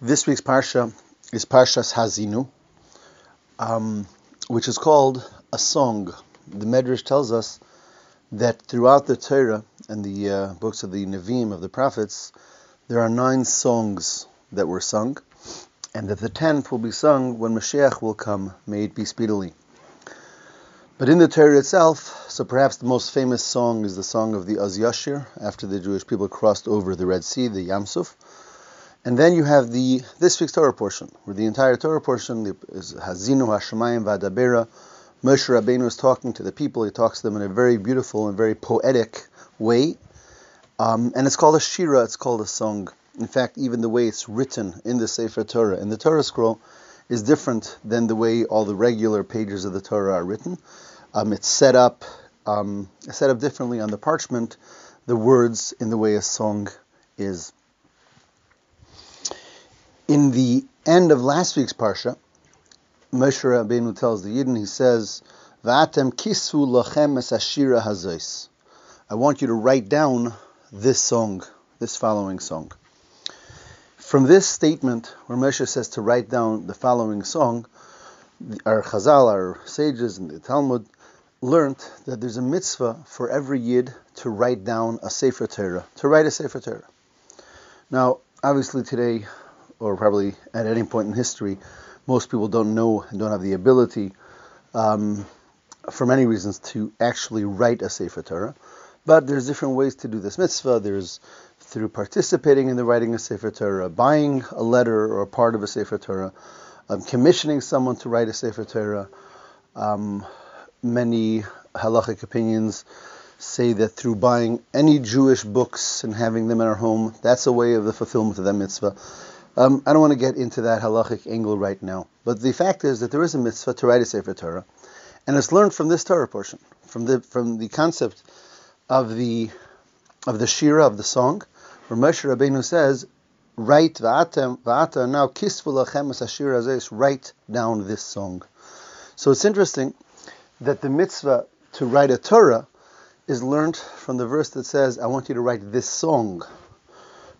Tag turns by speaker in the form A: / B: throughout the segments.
A: This week's parsha is Parshas Hazinu, um, which is called a song. The Medrash tells us that throughout the Torah and the uh, books of the Nevi'im of the prophets, there are nine songs that were sung, and that the tenth will be sung when Mashiach will come, may it be speedily. But in the Torah itself, so perhaps the most famous song is the song of the Az Yashir, after the Jewish people crossed over the Red Sea, the Yamsuf. And then you have the this week's Torah portion, where the entire Torah portion is Hazinu Hashemayim Vadabera. Moshe Rabbeinu is talking to the people. He talks to them in a very beautiful and very poetic way. Um, and it's called a shira, it's called a song. In fact, even the way it's written in the Sefer Torah, in the Torah scroll, is different than the way all the regular pages of the Torah are written. Um, it's set up um, set up differently on the parchment, the words in the way a song is. In the end of last week's parsha, Moshe Rabbeinu tells the Yidden, he says, "Va'atem kisu lachem es ashira hazois." I want you to write down this song, this following song. From this statement, where Moshe says to write down the following song, our Chazal, our sages in the Talmud, learned that there's a mitzvah for every Yid to write down a Sefer Torah, to write a Sefer Torah. Now, obviously today, or probably at any point in history, most people don't know and don't have the ability, um, for many reasons, to actually write a Sefer Torah. But there's different ways to do this mitzvah. There's through participating in the writing of Sefer Torah, buying a letter or a part of a Sefer Torah, um, commissioning someone to write a Sefer Torah. Um, many halachic opinions say that through buying any Jewish books and having them in our home, that's a way of the fulfillment of that mitzvah. Um, I don't want to get into that halachic angle right now, but the fact is that there is a mitzvah to write a Sefer Torah, and it's learned from this Torah portion, from the from the concept of the of the shira of the song, where Moshe Rabbeinu says, "Write va'atem va'ata now kisvu lachem es Write down this song." So it's interesting that the mitzvah to write a Torah is learned from the verse that says, "I want you to write this song."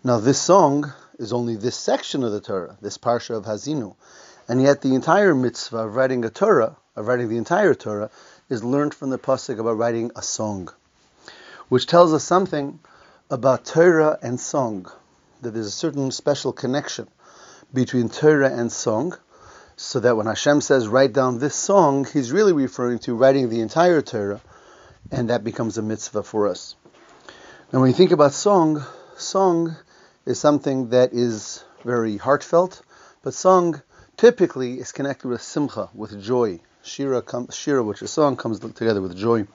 A: Now, this song is only this section of the Torah, this parsha of Hazinu. And yet the entire mitzvah of writing a Torah, of writing the entire Torah, is learned from the pasuk about writing a song, which tells us something about Torah and song, that there's a certain special connection between Torah and song, so that when Hashem says write down this song, He's really referring to writing the entire Torah, and that becomes a mitzvah for us. Now, when you think about song, song is something that is very heartfelt, but song typically is connected with simcha, with joy. Shira, com- shira, which is song, comes together with joy.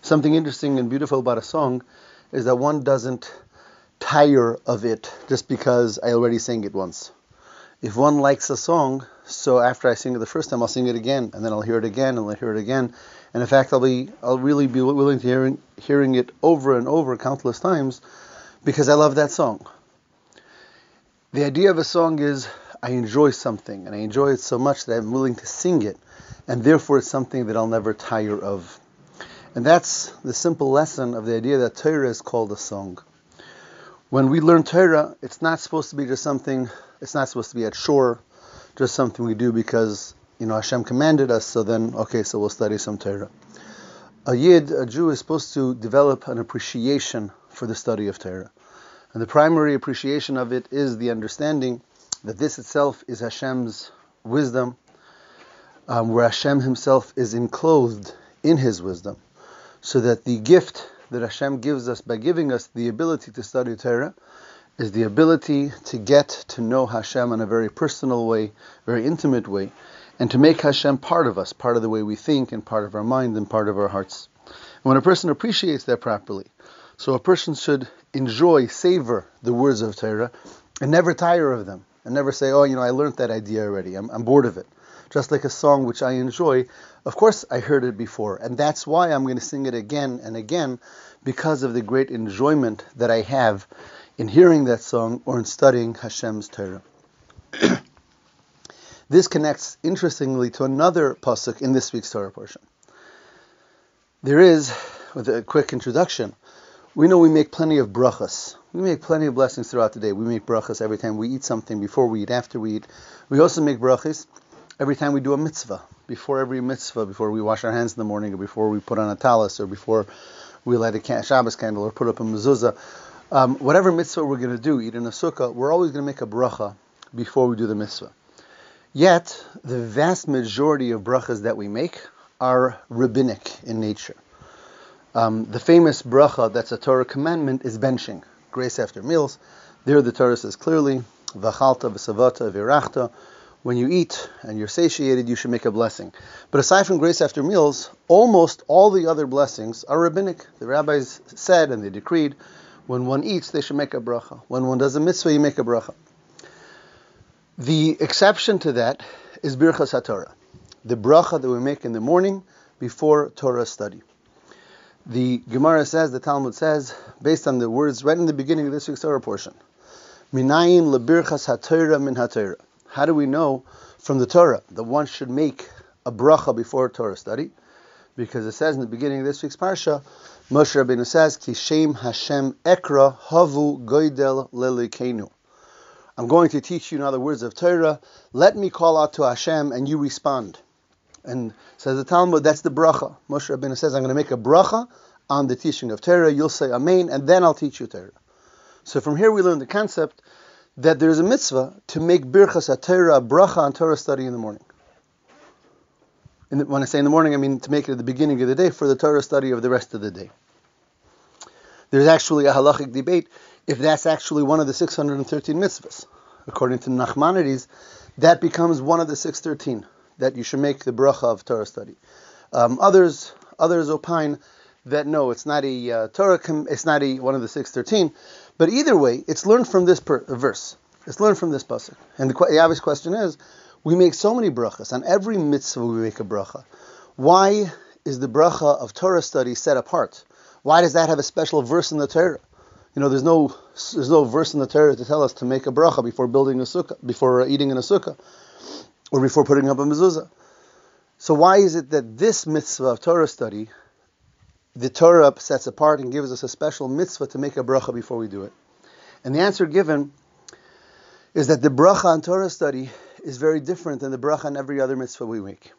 A: Something interesting and beautiful about a song is that one doesn't tire of it just because I already sang it once. If one likes a song, so after I sing it the first time, I'll sing it again, and then I'll hear it again, and I'll hear it again, and in fact, I'll be, I'll really be willing to hearing, hearing it over and over countless times, because I love that song. The idea of a song is I enjoy something, and I enjoy it so much that I'm willing to sing it, and therefore it's something that I'll never tire of. And that's the simple lesson of the idea that Torah is called a song. When we learn Torah, it's not supposed to be just something, it's not supposed to be at shore, just something we do because, you know, Hashem commanded us, so then, okay, so we'll study some Torah. A Yid, a Jew, is supposed to develop an appreciation for the study of Torah. And the primary appreciation of it is the understanding that this itself is Hashem's wisdom, um, where Hashem Himself is enclosed in His wisdom. So that the gift that Hashem gives us by giving us the ability to study Torah is the ability to get to know Hashem in a very personal way, very intimate way, and to make Hashem part of us, part of the way we think, and part of our mind, and part of our hearts. And when a person appreciates that properly, so a person should enjoy, savor the words of Torah, and never tire of them, and never say, "Oh, you know, I learned that idea already. I'm, I'm bored of it." Just like a song which I enjoy, of course I heard it before, and that's why I'm going to sing it again and again, because of the great enjoyment that I have in hearing that song or in studying Hashem's Torah. this connects interestingly to another pasuk in this week's Torah portion. There is, with a quick introduction, We know we make plenty of brachas. We make plenty of blessings throughout the day. We make brachas every time we eat something, before we eat, after we eat. We also make brachas every time we do a mitzvah, before every mitzvah, before we wash our hands in the morning, or before we put on a talis, or before we light a Shabbos candle, or put up a mezuzah. Um, whatever mitzvah we're going to do, eat in a sukkah, we're always going to make a bracha before we do the mitzvah. Yet, the vast majority of brachas that we make are rabbinic in nature. Um, the famous bracha that's a Torah commandment is benching, grace after meals. There the Torah says clearly, v'chalta v'savata v'irachta, when you eat and you're satiated, you should make a blessing. But aside from grace after meals, almost all the other blessings are rabbinic. The rabbis said and they decreed, when one eats, they should make a bracha. When one does a mitzvah, you make a bracha. The exception to that is Birchas HaTorah, the bracha that we make in the morning before Torah study. The Gemara says, the Talmud says, based on the words right in the beginning of this week's Torah portion, Minayin lebirchas haTorah min haTorah. How do we know from the Torah that one should make a bracha before Torah study? Because it says in the beginning of this week's parsha, Moshe Rabbeinu says, Ki Shem Hashem Ekra Havu Goidel Lelikenu. I'm going to teach you now the words of Torah. Let me call out to Hashem and you respond. And says the Talmud, that's the bracha. Moshe Rabbeinu says, I'm going to make a bracha on the teaching of Torah. You'll say Amen, and then I'll teach you Torah. So from here we learn the concept that there's a mitzvah to make birchas Torah, a bracha on Torah study in the morning. The, when I say in the morning, I mean to make it at the beginning of the day for the Torah study of the rest of the day. There's actually a halachic debate if that's actually one of the 613 mitzvahs. According to Nachmanides, that becomes one of the 613 that you should make the bracha of Torah study. Um, others others opine that no, it's not a uh, Torah, it's not a one of the 613. But either way, it's learned from this per- verse. It's learned from this pasuk. And the, the, obvious question is, we make so many brachas. On every mitzvah we make a bracha. Why is the bracha of Torah study set apart? Why does that have a special verse in the Torah? You know, there's no there's no verse in the Torah to tell us to make a bracha before building a sukkah, before eating in a sukkah or before putting up a mezuzah. So why is it that this mitzvah of Torah study, the Torah sets apart and gives us a special mitzvah to make a bracha before we do it? And the answer given is that the bracha on Torah study is very different than the bracha on every other mitzvah we make.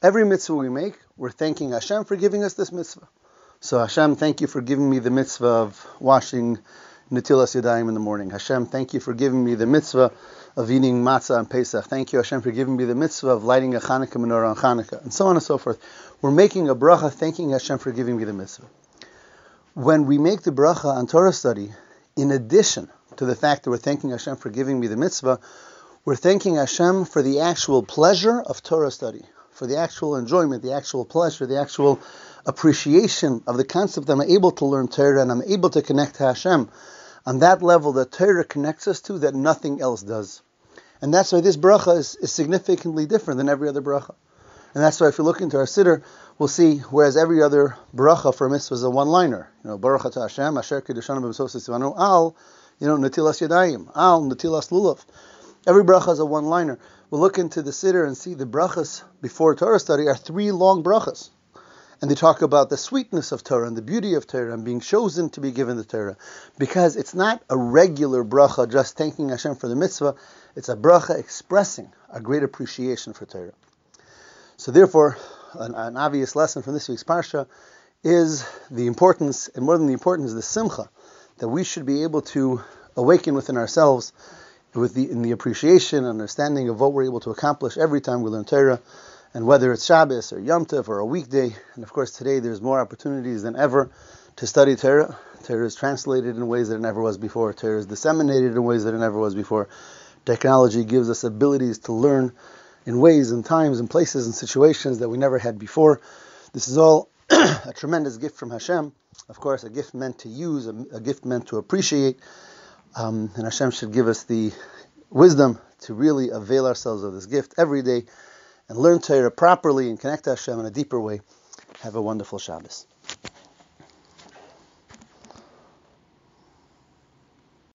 A: Every mitzvah we make, we're thanking Hashem for giving us this mitzvah. So Hashem, thank you for giving me the mitzvah of washing Natilas Yadayim in the morning. Hashem, thank you for giving me the mitzvah of eating matzah on Pesach. Thank you, Hashem, for giving me the mitzvah of lighting a Hanukkah menorah on Hanukkah, and so on and so forth. We're making a bracha thanking Hashem for giving me the mitzvah. When we make the bracha on Torah study, in addition to the fact that we're thanking Hashem for giving me the mitzvah, we're thanking Hashem for the actual pleasure of Torah study, for the actual enjoyment, the actual pleasure, the actual appreciation of the concept that I'm able to learn Torah and I'm able to connect to Hashem on that level that Torah connects us to that nothing else does. And that's why this bracha is, is significantly different than every other bracha. And that's why if you look into our siddur, we'll see, whereas every other bracha for mitzvah is a one-liner. You know, Baruch Atah Hashem, Asher Kiddushanu B'Msosis Al, you know, Natilas Yadayim, Al, Natilas Lulav. Every bracha is a one-liner. We'll look into the siddur and see the brachas before Torah study are three long brachas. And they talk about the sweetness of Torah and the beauty of Torah and being chosen to be given the Torah. Because it's not a regular bracha just thanking Hashem for the mitzvah, it's a bracha expressing a great appreciation for Torah. So therefore, an, an obvious lesson from this week's parsha is the importance, and more than the importance, the simcha, that we should be able to awaken within ourselves with the, in the appreciation and understanding of what we're able to accomplish every time we learn Torah and whether it's Shabbos or Yom Tov or a weekday, and of course today there's more opportunities than ever to study Torah. Torah is translated in ways that it never was before. Torah is disseminated in ways that it never was before. Technology gives us abilities to learn in ways and times and places and situations that we never had before. This is all a tremendous gift from Hashem. Of course, a gift meant to use, a, a gift meant to appreciate. Um, and Hashem should give us the wisdom to really avail ourselves of this gift every day and learn Torah properly and connect to Hashem in a deeper way. Have a wonderful Shabbos.